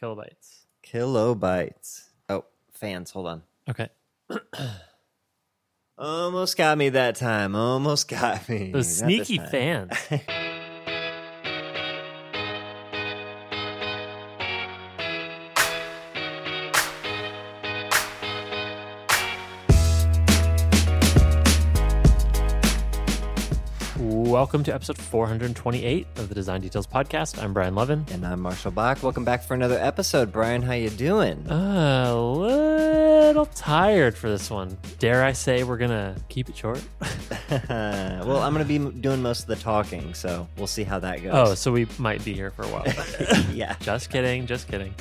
kilobytes. Kilobytes. Oh, fans, hold on. Okay. Almost got me that time. Almost got me. Those Not sneaky fans. Welcome to episode 428 of the Design Details Podcast. I'm Brian Lovin. And I'm Marshall Bock. Welcome back for another episode. Brian, how you doing? A little tired for this one. Dare I say we're gonna keep it short? well, I'm going to be doing most of the talking, so we'll see how that goes. Oh, so we might be here for a while. yeah. just kidding, just kidding.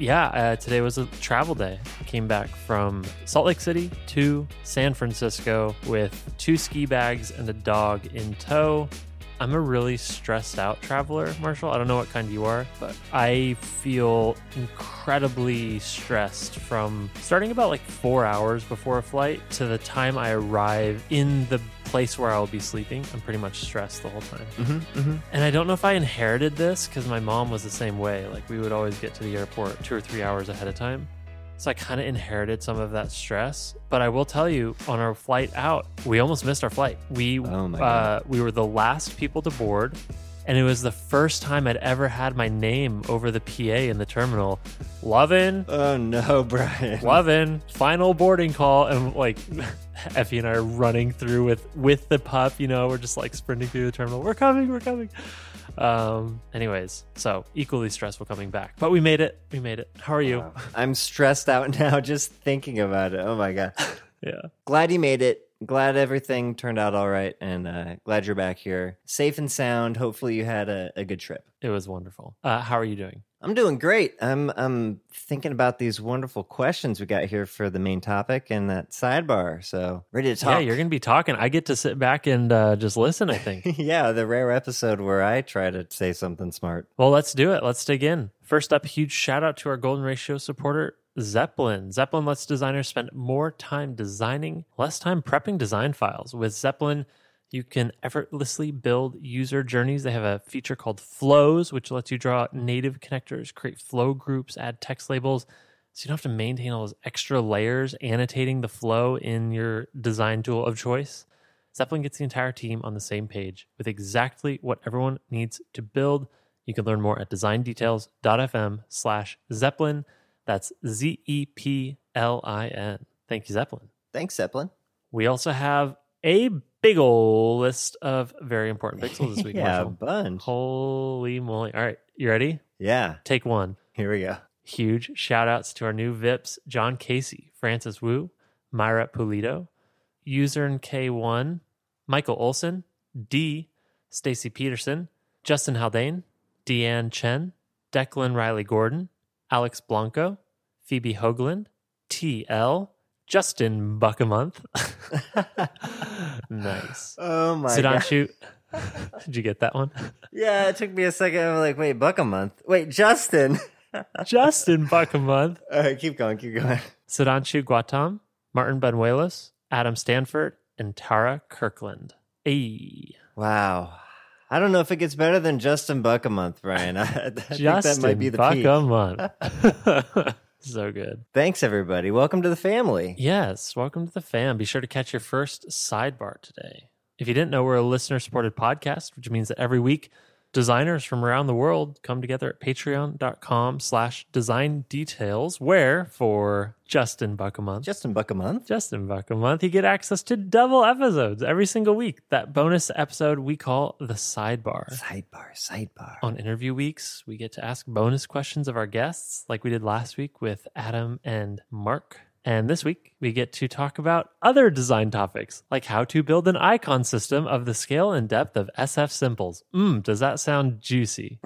Yeah, uh, today was a travel day. I came back from Salt Lake City to San Francisco with two ski bags and a dog in tow. I'm a really stressed out traveler, Marshall. I don't know what kind you are, but I feel incredibly stressed from starting about like four hours before a flight to the time I arrive in the place where I'll be sleeping. I'm pretty much stressed the whole time. hmm hmm And I don't know if I inherited this because my mom was the same way. Like we would always get to the airport two or three hours ahead of time. So I kind of inherited some of that stress. But I will tell you, on our flight out, we almost missed our flight. We Oh uh, we were the last people to board, and it was the first time I'd ever had my name over the PA in the terminal. Lovin, Oh, no, Brian. Lovin, final boarding call, and like Effie and I are running through with with the pup. You know, we're just like sprinting through the terminal. We're coming, we're coming. Um. Anyways, so equally stressful coming back, but we made it. We made it. How are you? Wow. I'm stressed out now just thinking about it. Oh, my God. Yeah. glad you made it. Glad everything turned out all right, and uh, glad you're back here, safe and sound. Hopefully, you had a, a good trip. It was wonderful. Uh, how are you doing? I'm doing great. I'm I'm thinking about these wonderful questions we got here for the main topic and that sidebar. So ready to talk. Yeah, you're gonna be talking. I get to sit back and uh, just listen. I think. yeah, the rare episode where I try to say something smart. Well, let's do it. Let's dig in. First up, huge shout out to our Golden Ratio supporter, Zeplin. Zeplin lets designers spend more time designing, less time prepping design files. With Zeplin, you can effortlessly build user journeys. They have a feature called Flows, which lets you draw native connectors, create flow groups, add text labels. So you don't have to maintain all those extra layers annotating the flow in your design tool of choice. Zeplin gets the entire team on the same page with exactly what everyone needs to build. You can learn more at designdetails.fm slash Zeplin. That's Z E P L I N. Thank you, Zeplin. Thanks, Zeplin. We also have a big ol' list of very important pixels this week, yeah, a bunch. Holy moly. All right, you ready? Yeah, Take one. here we go. Huge shout outs to our new VIPs John Casey, Francis Wu, Myra Pulido, Usern K1, Michael Olson, D, Stacy Peterson, Justin Haldane, Deanne Chen, Declan Riley Gordon, Alex Blanco, Phoebe Hoagland, TL, Justin Buckamonth. nice. Oh my god. Sudanshu. Did you get that one? Yeah, it took me a second. I'm like, wait, buck a month. Wait, Justin. Justin Buckamonth. All right, keep going, keep going. Sudanshu Gautam, Martin Benuelos, Adam Stanford, and Tara Kirkland. Hey, Wow. I don't know if it gets better than Justin Buck a month, Brian. I, I think Justin that might be the peak. Buckamonth. So good. Thanks, everybody. Welcome to the family. Yes, welcome to the fam. Be sure to catch your first sidebar today. If you didn't know, we're a listener supported podcast, which means that every week designers from around the world come together at patreon.com slash design details, where for Justin Buckamonth, Justin Buck a month. Justin Buck a month, you get access to double episodes every single week. That bonus episode we call the sidebar. Sidebar, sidebar. On interview weeks, we get to ask bonus questions of our guests, like we did last week with Adam and Mark. And this week, we get to talk about other design topics, like how to build an icon system of the scale and depth of SF symbols. Mmm, does that sound juicy?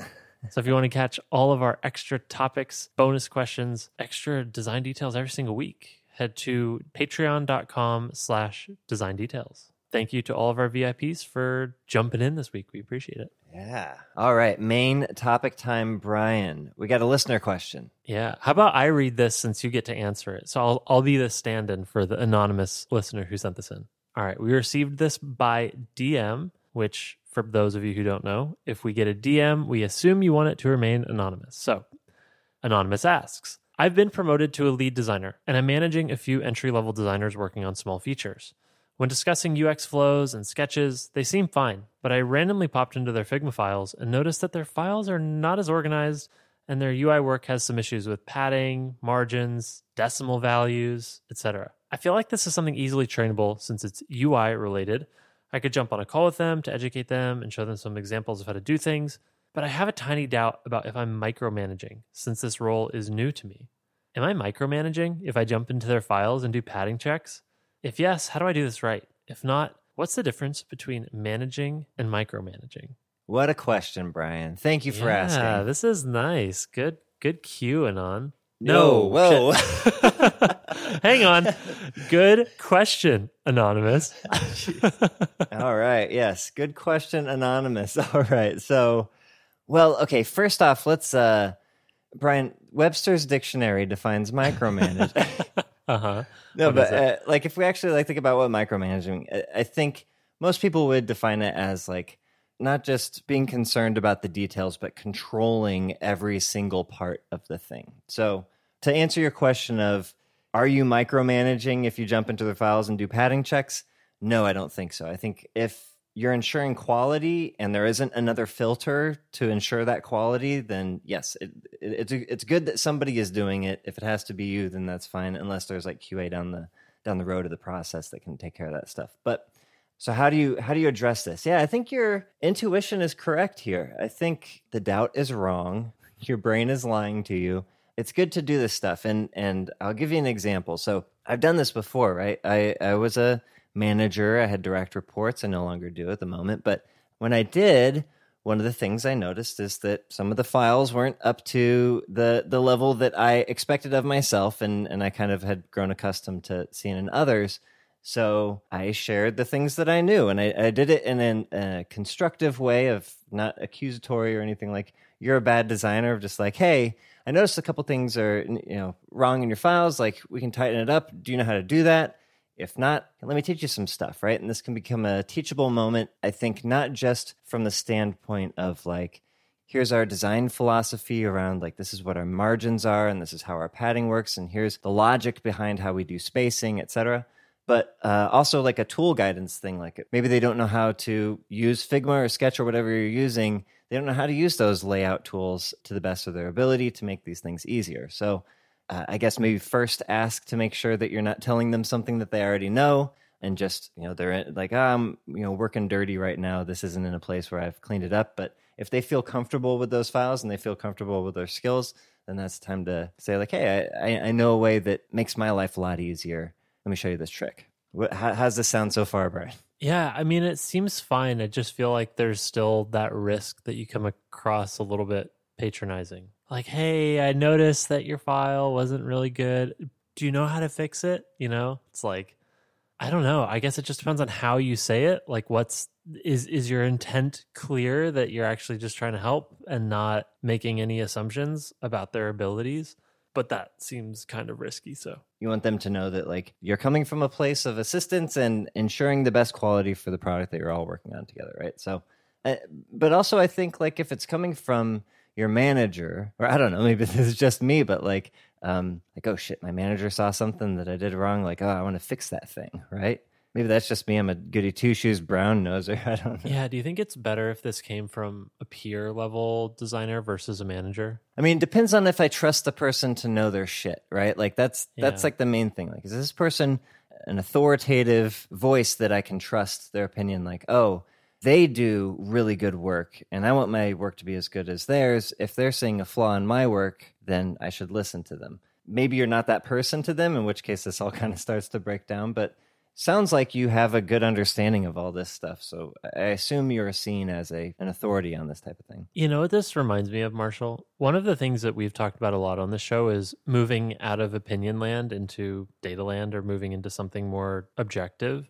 So if you want to catch all of our extra topics, bonus questions, extra design details every single week, head to patreon.com slash design details. Thank you to all of our VIPs for jumping in this week. We appreciate it. Yeah. All right. Main topic time, Brian. We got a listener question. Yeah. How about I read this since you get to answer it? So I'll, I'll be the stand in for the anonymous listener who sent this in. All right. We received this by DM, which, for those of you who don't know, if we get a DM, we assume you want it to remain anonymous. So Anonymous asks I've been promoted to a lead designer, and I'm managing a few entry level designers working on small features. When discussing UX flows and sketches, they seem fine, but I randomly popped into their Figma files and noticed that their files are not as organized and their UI work has some issues with padding, margins, decimal values, etc. I feel like this is something easily trainable since it's UI related. I could jump on a call with them to educate them and show them some examples of how to do things, but I have a tiny doubt about if I'm micromanaging since this role is new to me. Am I micromanaging if I jump into their files and do padding checks? If yes, how do I do this right? If not, what's the difference between managing and micromanaging? What a question, Brian. Thank you for yeah, asking. this is nice. Good, good cue, Anon. No, whoa. Hang on. Good question, Anonymous. All right. Yes. Good question, Anonymous. All right. So, well, okay. First off, let's, uh, Brian, Webster's dictionary defines micromanage. Uh huh. no, What but uh, like if we actually like think about what micromanaging, I- I think most people would define it as like not just being concerned about the details, but controlling every single part of the thing. So, to answer your question of are you micromanaging if you jump into the files and do padding checks? No, I don't think so. I think if you're ensuring quality and there isn't another filter to ensure that quality, then yes, it, it, it's it's good that somebody is doing it. If it has to be you, then that's fine. Unless there's like QA down the down the road of the process that can take care of that stuff. But so how do you how do you address this? Yeah, I think your intuition is correct here. I think the doubt is wrong. Your brain is lying to you. It's good to do this stuff and and I'll give you an example. So I've done this before, right? I I was a manager, I had direct reports. I no longer do at the moment, but when I did, one of the things I noticed is that some of the files weren't up to the the level that I expected of myself and and I kind of had grown accustomed to seeing in others. So I shared the things that I knew, and I, I did it in an, a constructive way of not accusatory or anything like you're a bad designer. Of just like, hey, I noticed a couple things are you know wrong in your files. Like we can tighten it up. Do you know how to do that? If not, let me teach you some stuff, right? And this can become a teachable moment. I think not just from the standpoint of like here's our design philosophy around like this is what our margins are and this is how our padding works and here's the logic behind how we do spacing etc but uh, also like a tool guidance thing like maybe they don't know how to use figma or sketch or whatever you're using they don't know how to use those layout tools to the best of their ability to make these things easier so uh, i guess maybe first ask to make sure that you're not telling them something that they already know and just you know they're like oh, i'm you know working dirty right now. This isn't in a place where i've cleaned it up. But if they feel comfortable with those files and they feel comfortable with their skills then that's time to say like hey i, I, know a way that makes my life a lot easier. Let me show you this trick. What, how, how's this sound so far brian? Yeah, I mean, it seems fine. I just feel like there's still that risk that you come across a little bit patronizing. Like, hey, I noticed that your file wasn't really good. Do you know how to fix it? You know, it's like, I don't know. I guess it just depends on how you say it. Like, what's is is your intent clear that you're actually just trying to help and not making any assumptions about their abilities? But that seems kind of risky. So you want them to know that like you're coming from a place of assistance and ensuring the best quality for the product that you're all working on together right so uh, but also i think like if it's coming from your manager or i don't know maybe this is just me but like um like oh shit my manager saw something that i did wrong like oh i want to fix that thing right maybe that's just me i'm a goody two shoes brown noser i don't know yeah, do you think it's better if this came from a peer level designer versus a manager? I mean, depends on if I trust the person to know their shit, right? Like that's that's like the main thing. Like, is this person an authoritative voice that I can trust their opinion? Like, oh, they do really good work, and I want my work to be as good as theirs. If they're seeing a flaw in my work, then I should listen to them. Maybe you're not that person to them, in which case this all kind of starts to break down. But sounds like you have a good understanding of all this stuff. So I assume you're seen as a an authority on this type of thing. You know what this reminds me of, Marshall? One of the things that we've talked about a lot on the show is moving out of opinion land into data land or moving into something more objective.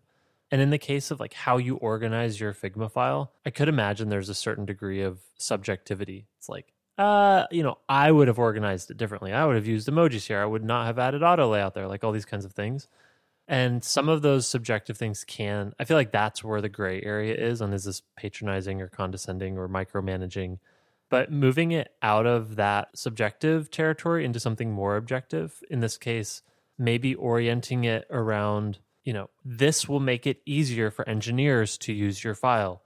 And in the case of like how you organize your Figma file, I could imagine there's a certain degree of subjectivity. It's like, uh, you know, I would have organized it differently. I would have used emojis here. I would not have added auto layout there, like all these kinds of things. And some of those subjective things can, I feel like that's where the gray area is on is this patronizing or condescending or micromanaging. But moving it out of that subjective territory into something more objective, in this case, maybe orienting it around, you know, this will make it easier for engineers to use your file.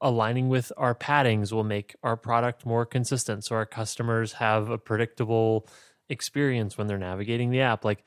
Aligning with our paddings will make our product more consistent so our customers have a predictable experience when they're navigating the app. Like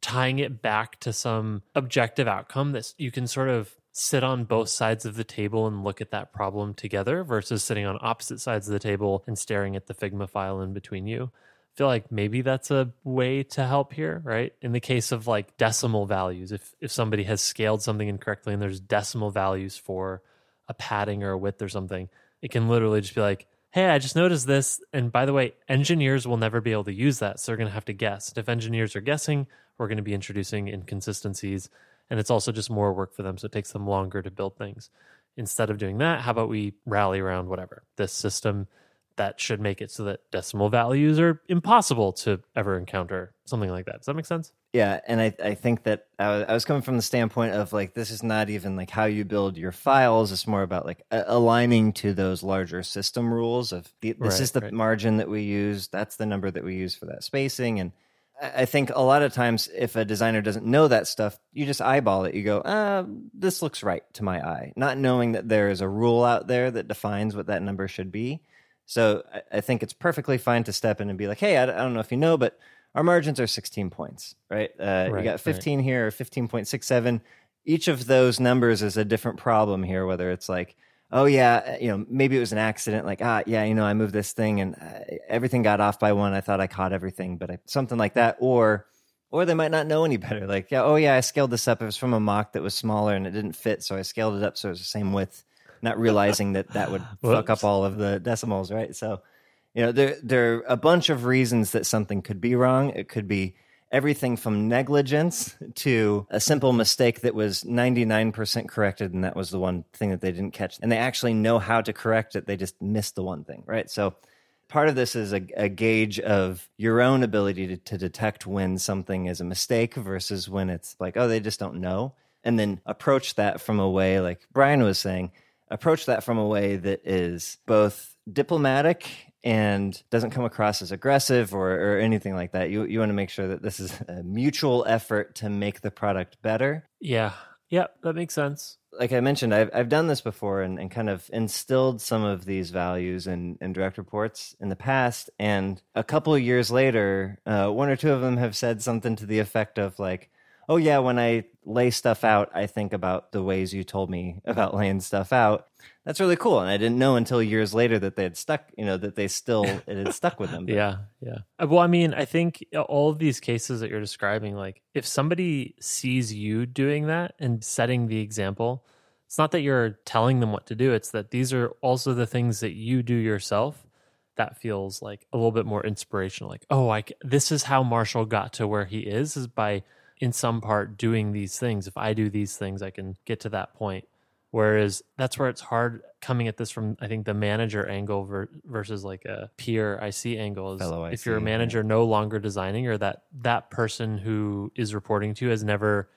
tying it back to some objective outcome that you can sort of sit on both sides of the table and look at that problem together versus sitting on opposite sides of the table and staring at the Figma file in between you. Feel like maybe that's a way to help here, right? In the case of like decimal values, if if somebody has scaled something incorrectly and there's decimal values for a padding or a width or something, it can literally just be like, hey, I just noticed this. And by the way, engineers will never be able to use that. So they're going to have to guess. And if engineers are guessing, we're going to be introducing inconsistencies and it's also just more work for them so it takes them longer to build things instead of doing that how about we rally around whatever this system that should make it so that decimal values are impossible to ever encounter something like that does that make sense Yeah, and I, I think that I was, I was coming from the standpoint of like this is not even like how you build your files. It's more about like a- aligning to those larger system rules of the, this Right, is the right. margin that we use. That's the number that we use for that spacing. And I I think a lot of times if a designer doesn't know that stuff, you just eyeball it. You go, uh, this looks right to my eye, not knowing that there is a rule out there that defines what that number should be. So I, I think it's perfectly fine to step in and be like, hey, I, I don't know if you know, but our margins are 16 points, right? Uh, you Right, got right. 15 here or 15.67. Each of those numbers is a different problem here, whether it's like, oh, yeah, you know, maybe it was an accident, like, ah, yeah, you know, I moved this thing and uh, everything got off by one. I thought I caught everything, but I, something like that. Or, or they might not know any better. Like, yeah, oh, yeah, I scaled this up. It was from a mock that was smaller and it didn't fit. So I scaled it up so it was the same width, not realizing that that would fuck up all of the decimals, right? So, you know, there there are a bunch of reasons that something could be wrong. It could be everything from negligence to a simple mistake that was 99% corrected and that was the one thing that they didn't catch. And they actually know how to correct it. They just missed the one thing, right? So part of this is a, a gauge of your own ability to, to detect when something is a mistake versus when it's like, oh, they just don't know. And then approach that from a way, like Brian was saying, approach that from a way that is both diplomatic and doesn't come across as aggressive or, or anything like that. You, you want to make sure that this is a mutual effort to make the product better yeah yeah that makes sense like I mentioned, I've I've done this before and, and kind of instilled some of these values in, in direct reports in the past. And a couple of years later, uh, one or two of them have said something to the effect of like, "Oh yeah, when I lay stuff out, I think about the ways you told me about laying stuff out." That's really cool, and I didn't know until years later that they had stuck. You know that they still it had stuck with them. But Yeah, yeah. Uh, Well, I mean, I think all of these cases that you're describing, like if somebody sees you doing that and setting the example, it's not that you're telling them what to do, it's that these are also the things that you do yourself. That feels like a little bit more inspirational. Like, oh, I c- this is how Marshall got to where he is is by in some part doing these things. If I do these things, I can get to that point. Whereas that's where it's hard coming at this from I think the manager angle ver- versus like a peer IC angle is Fellow if you're a manager no longer designing or that that person who is reporting to you has never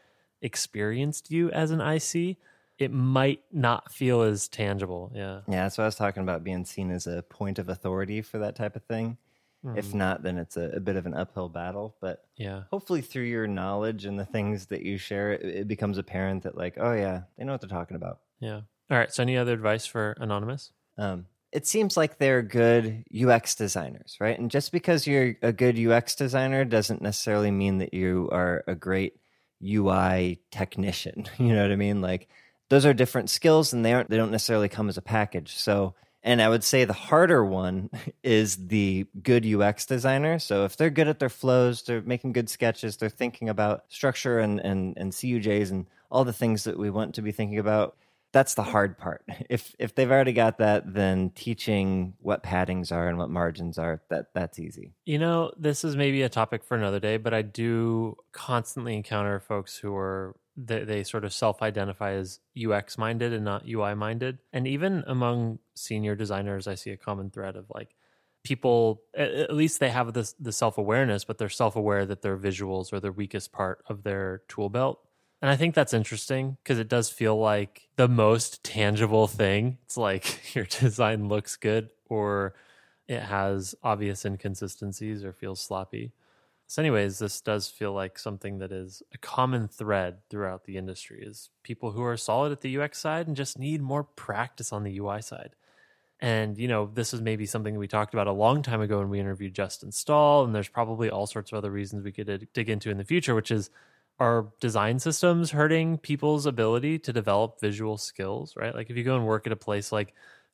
experienced you as an IC, it might not feel as tangible. Yeah. yeah, that's what I was talking about being seen as a point of authority for that type of thing. If not, then it's a, a bit of an uphill battle. But Yeah. hopefully through your knowledge and the things that you share it, it becomes apparent that like oh yeah they know what they're talking about Yeah. All right. So any other advice for anonymous? um, it seems like they're good ux designers right and just because you're a good ux designer doesn't necessarily mean that you are a great ui technician you know what i mean like those are different skills and they aren't they don't necessarily come as a package so and i would say the harder one is the good ux designer. So if they're good at their flows they're making good sketches they're thinking about structure and and, and cujs and all the things that we want to be thinking about that's the hard part. If if they've already got that then teaching what paddings are and what margins are that that's easy. You know, this is maybe a topic for another day, but I do constantly encounter folks who are they, they sort of self-identify as UX minded and not UI minded. And even among senior designers, I see a common thread of like people at, least they have this the self-awareness, but they're self-aware that their visuals are the weakest part of their tool belt. And I think that's interesting because it does feel like the most tangible thing. It's like your design looks good or it has obvious inconsistencies or feels sloppy. So, anyways, this does feel like something that is a common thread throughout the industry is people who are solid at the UX side and just need more practice on the UI side. And, you know, this is maybe something we talked about a long time ago when we interviewed Justin Stahl, and there's probably all sorts of other reasons we could dig into in the future, which is are design systems hurting people's ability to develop visual skills, right? Like if you go and work at a place like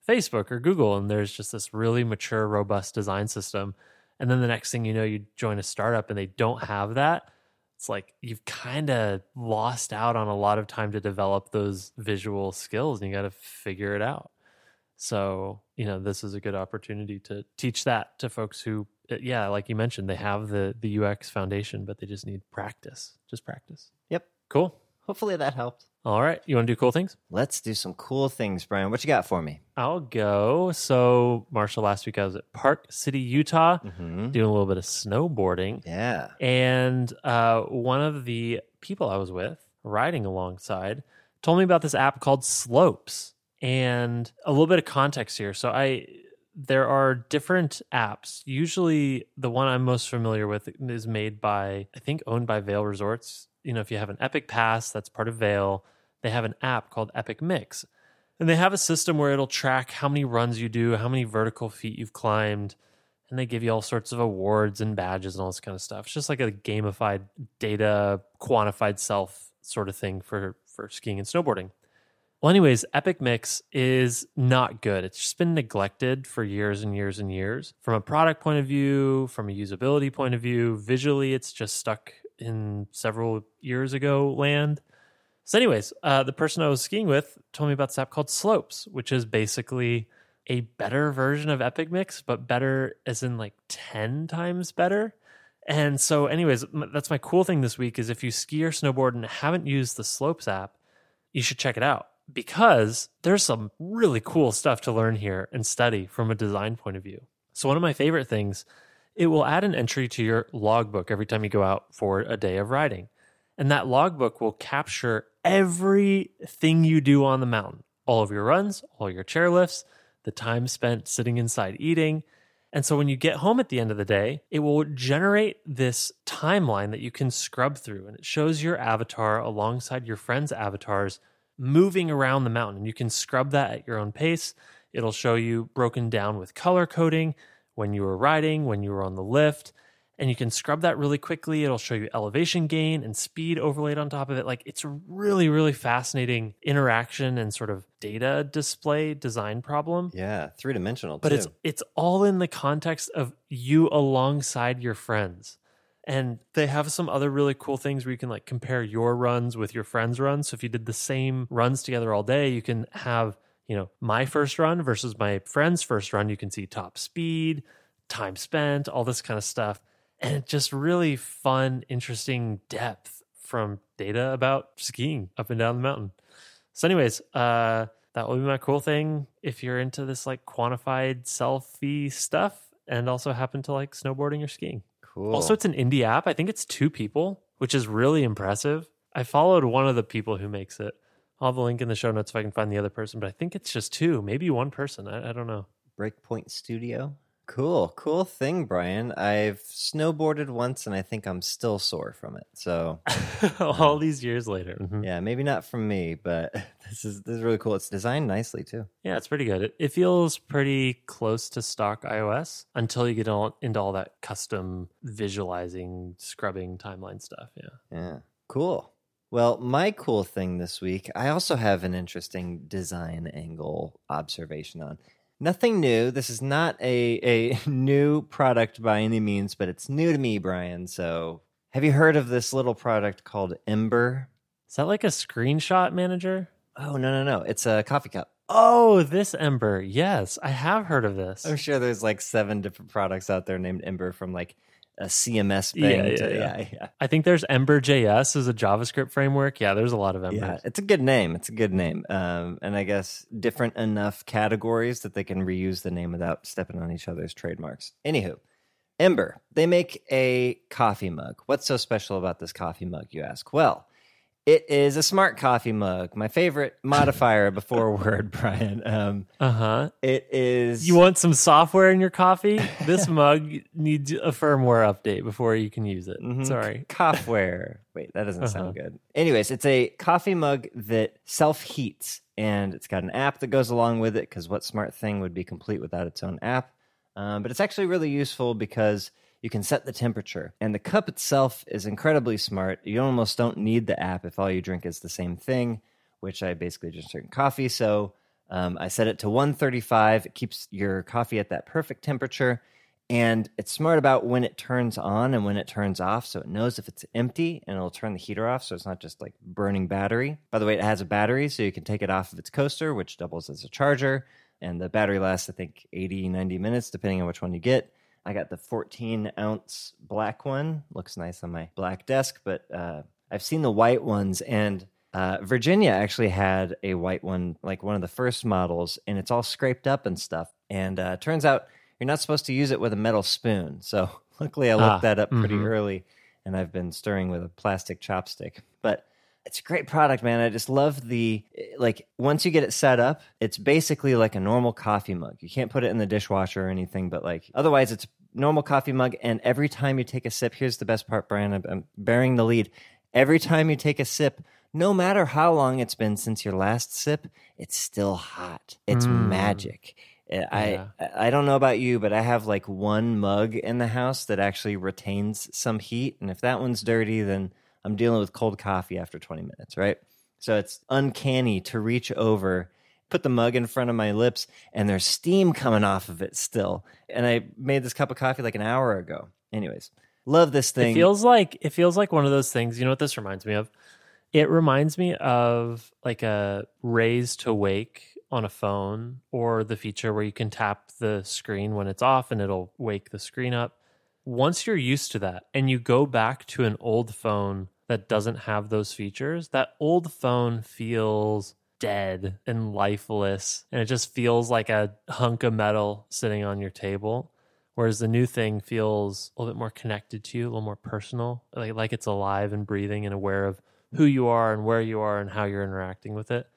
Facebook or Google and there's just this really mature, robust design system, and then the next thing you know, you join a startup and they don't have that. It's like you've kind of lost out on a lot of time to develop those visual skills and you got to figure it out. So, you know, this is a good opportunity to teach that to folks who, uh, yeah, like you mentioned, they have the the UX foundation, but they just need practice. Just practice. Yep. Cool. Hopefully that helped. All right. You want to do cool things? Let's do some cool things, Brian. What you got for me? I'll go. So, Marshall, last week I was at Park City, Utah, Mm-hmm. doing a little bit of snowboarding. Yeah. And uh, one of the people I was with, riding alongside, told me about this app called Slopes. And a little bit of context here. So I there are different apps. Usually the one I'm most familiar with is made by I think owned by Vail Resorts. You know, if you have an Epic Pass, that's part of Vail. They have an app called Epic Mix. And they have a system where it'll track how many runs you do, how many vertical feet you've climbed, and they give you all sorts of awards and badges and all this kind of stuff. It's just like a gamified data quantified self sort of thing for for skiing and snowboarding. Well, anyways, Epic Mix is not good. It's just been neglected for years and years and years. From a product point of view, from a usability point of view, visually, it's just stuck in several years ago land. So, anyways, uh, the person I was skiing with told me about this app called Slopes, which is basically a better version of Epic Mix, but better as in like 10 times better. And so, anyways, that's my cool thing this week is if you ski or snowboard and haven't used the Slopes app, you should check it out because there's some really cool stuff to learn here and study from a design point of view. So, one of my favorite things, it will add an entry to your logbook every time you go out for a day of riding. And that logbook will capture everything you do on the mountain all of your runs, all your chairlifts, the time spent sitting inside eating. And so when you get home at the end of the day, it will generate this timeline that you can scrub through. And it shows your avatar alongside your friends' avatars moving around the mountain. And you can scrub that at your own pace. It'll show you broken down with color coding when you were riding, when you were on the lift. And you can scrub that really quickly. It'll show you elevation gain and speed overlaid on top of it. Like it's a really, really fascinating interaction and sort of data display design problem Yeah. Three dimensional. but too. it's it's all in the context of you alongside your friends and they have some other really cool things where you can like compare your runs with your friends runs so if you did the same runs together all day you can have you know my first run versus my friend's first run you can see top speed time spent all this kind of stuff and just really fun interesting depth from data about skiing up and down the mountain so, anyways, uh, that will be my cool thing if you're into this like quantified selfie stuff and also happen to like snowboarding or skiing. cool. Also, it's an indie app. I think it's two people, which is really impressive. I followed one of the people who makes it. I'll have the link in the show notes if I can find the other person, but I think it's just two, maybe one person. I, I don't know. Breakpoint Studio. Cool, cool thing, Brian. I've snowboarded once, and I think I'm still sore from it. So All these years later. Mhm. yeah, maybe not from me, but this is this is really cool. It's designed nicely too. Yeah, it's pretty good. It, it feels pretty close to stock iOS until you get all, into all that custom visualizing, scrubbing timeline stuff. Yeah. Yeah, cool. Well, my cool thing this week, I also have an interesting design angle observation on. Nothing new. This is not a, a new product by any means, but it's new to me, Brian. So, have you heard of this little product called Ember? Is that like a screenshot manager? Oh, no, no, no. It's a coffee cup. Oh, this Ember. Yes, I have heard of this. I'm sure there's like seven different products out there named Ember from like a CMS Yeah, thing. yeah, to, yeah. yeah, yeah. I think there's Ember.js as a JavaScript framework. Yeah, there's a lot of Embers. Yeah, it's a good name. It's a good name. Um, and I guess different enough categories that they can reuse the name without stepping on each other's trademarks. Anywho, Ember, they make a coffee mug. What's so special about this coffee mug, you ask? Well, It is a smart coffee mug. My favorite modifier before word, Brian. Um, Uh huh. it is. You want some software in your coffee? This mug needs a firmware update before you can use it. Mhm. Sorry. Coffware. Wait, that doesn't Uh-huh. sound good. Anyways, it's a coffee mug that self heats, and it's got an app that goes along with it. Because what smart thing would be complete without its own app? Um, but it's actually really useful because you can set the temperature, and the cup itself is incredibly smart. You almost don't need the app if all you drink is the same thing, which I basically just drink coffee. So um, I set it to 135. It keeps your coffee at that perfect temperature. And it's smart about when it turns on and when it turns off. So it knows if it's empty and it'll turn the heater off. So it's not just like burning battery. By the way it has a battery so you can take it off of its coaster which doubles as a charger. And the battery lasts i think 80 90 minutes depending on which one you get i got the 14 ounce black one looks nice on my black desk but uh, i've seen the white ones and uh, Virginia actually had a white one, like one of the first models, and it's all scraped up and stuff. And uh, turns out you're not supposed to use it with a metal spoon. So luckily, I looked Ah, that up pretty mhm. early, and I've been stirring with a plastic chopstick. But it's a great product, man. I just love the like. Once you get it set up, it's basically like a normal coffee mug. You can't put it in the dishwasher or anything, but like otherwise, it's a normal coffee mug. And every time you take a sip, here's the best part, Brian. I'm, I'm bearing the lead. Every time you take a sip, no matter how long it's been since your last sip, it's still hot. It's Mm. magic. Uh, I Yeah. I don't know about you, but I have like one mug in the house that actually retains some heat, and if that one's dirty, then I'm dealing with cold coffee after 20 minutes, right? So it's uncanny to reach over, put the mug in front of my lips, and there's steam coming off of it still. And I made this cup of coffee like an hour ago. Anyways, love this thing. It feels like it feels like one of those things. You know what this reminds me of? It reminds me of like a raise to wake on a phone or the feature where you can tap the screen when it's off and it'll wake the screen up. Once you're used to that and you go back to an old phone that doesn't have those features, that old phone feels dead and lifeless and it just feels like a hunk of metal sitting on your table whereas the new thing feels a little bit more connected to you, a little more personal, like like it's alive and breathing and aware of who you are and where you are and how you're interacting with it.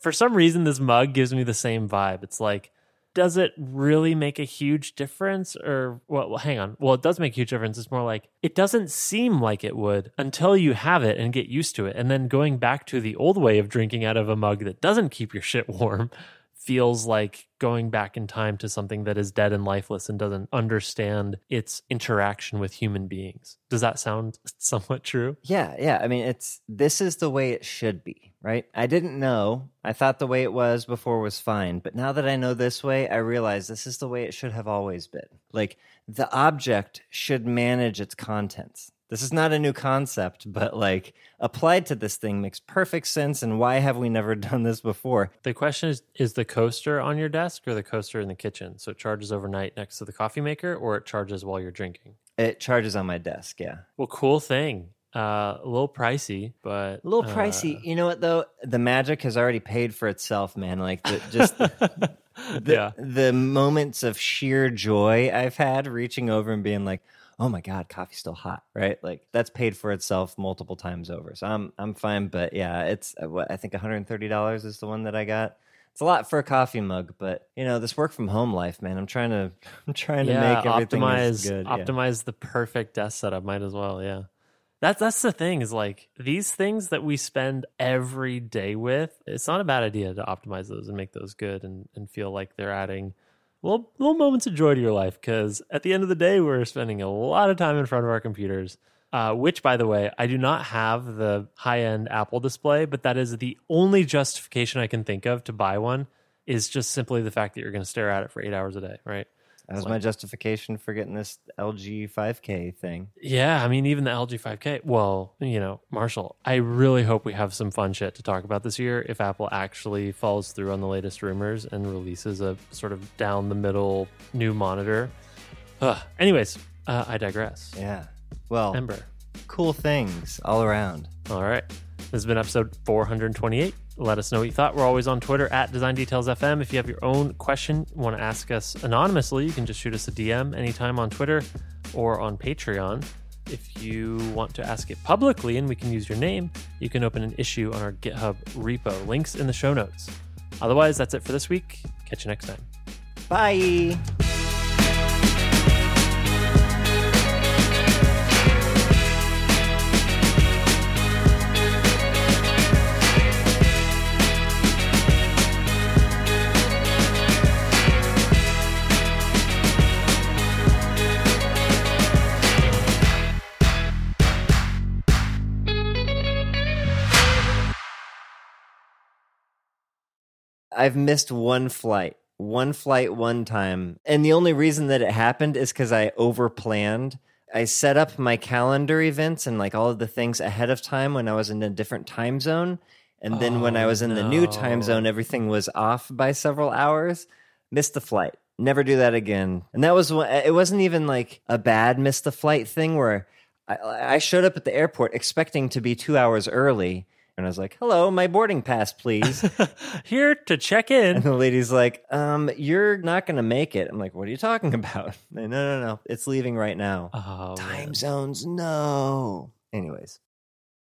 For some reason, this mug gives me the same vibe. It's like, does it really make a huge difference? Or, well, well, hang on. Well, it does make a huge difference. It's more like, it doesn't seem like it would until you have it and get used to it. And then going back to the old way of drinking out of a mug that doesn't keep your shit warm feels like going back in time to something that is dead and lifeless and doesn't understand its interaction with human beings. Does that sound somewhat true? Yeah, yeah. I mean, it's this is the way it should be, right? I didn't know. I thought the way it was before was fine, but now that I know this way, I realize this is the way it should have always been. Like the object should manage its contents. This is not a new concept, but like applied to this thing makes perfect sense. And why have we never done this before? The question is is the coaster on your desk or the coaster in the kitchen? So it charges overnight next to the coffee maker or it charges while you're drinking? It charges on my desk. Yeah, Well, cool thing. Uh, a little pricey, but a little uh, pricey. You know what though? The magic has already paid for itself, man. Like the, just the, yeah. the moments of sheer joy I've had reaching over and being like, "Oh my god, coffee's still hot!" Right? Like that's paid for itself multiple times over. So I'm I'm fine. But yeah, it's uh, what I think 130 dollars is the one that I got. It's a lot for a coffee mug, but you know this work from home life, man. I'm trying to I'm trying to yeah, make everything optimize good. yeah. optimize the perfect desk setup. Might as well, yeah. That's that's the thing is like these things that we spend every day with. It's not a bad idea to optimize those and make those good and, and feel like they're adding little little moments of joy to your life. Because at the end of the day, we're spending a lot of time in front of our computers. Uh, which, by the way, I do not have the high end Apple display, but that is the only justification I can think of to buy one. Is just simply the fact that you're going to stare at it for eight hours a day, right? That was my justification for getting this LG 5K thing. Yeah, I mean, even the LG 5K. Well, you know, Marshall, I really hope we have some fun shit to talk about this year if Apple actually follows through on the latest rumors and releases a sort of down the middle new monitor. Ugh. Anyways, uh, I digress. Yeah. Well, Ember. cool things all around. All right. This has been episode 428. Let us know what you thought. We're always on Twitter at Design Details FM. If you have your own question, want to ask us anonymously, you can just shoot us a DM anytime on Twitter or on Patreon. If you want to ask it publicly and we can use your name, you can open an issue on our GitHub repo. Links in the show notes. Otherwise, that's it for this week. Catch you next time. Bye. I've missed one flight. One flight one time. And the only reason that it happened is because I overplanned. I set up my calendar events and like all of the things ahead of time when I was in a different time zone. And then when I Oh, was in the new time zone, everything was off by several hours. Missed the flight. Never do that again. And that was it wasn't even like a bad miss the flight thing where I, I showed up at the airport expecting to be two hours early. And I was like, hello, my boarding pass, please. Here to check in. And the lady's like, um, you're not going to make it. I'm like, what are you talking about? No, no, no. It's leaving right now. Oh, man. Time zones, no. Anyways,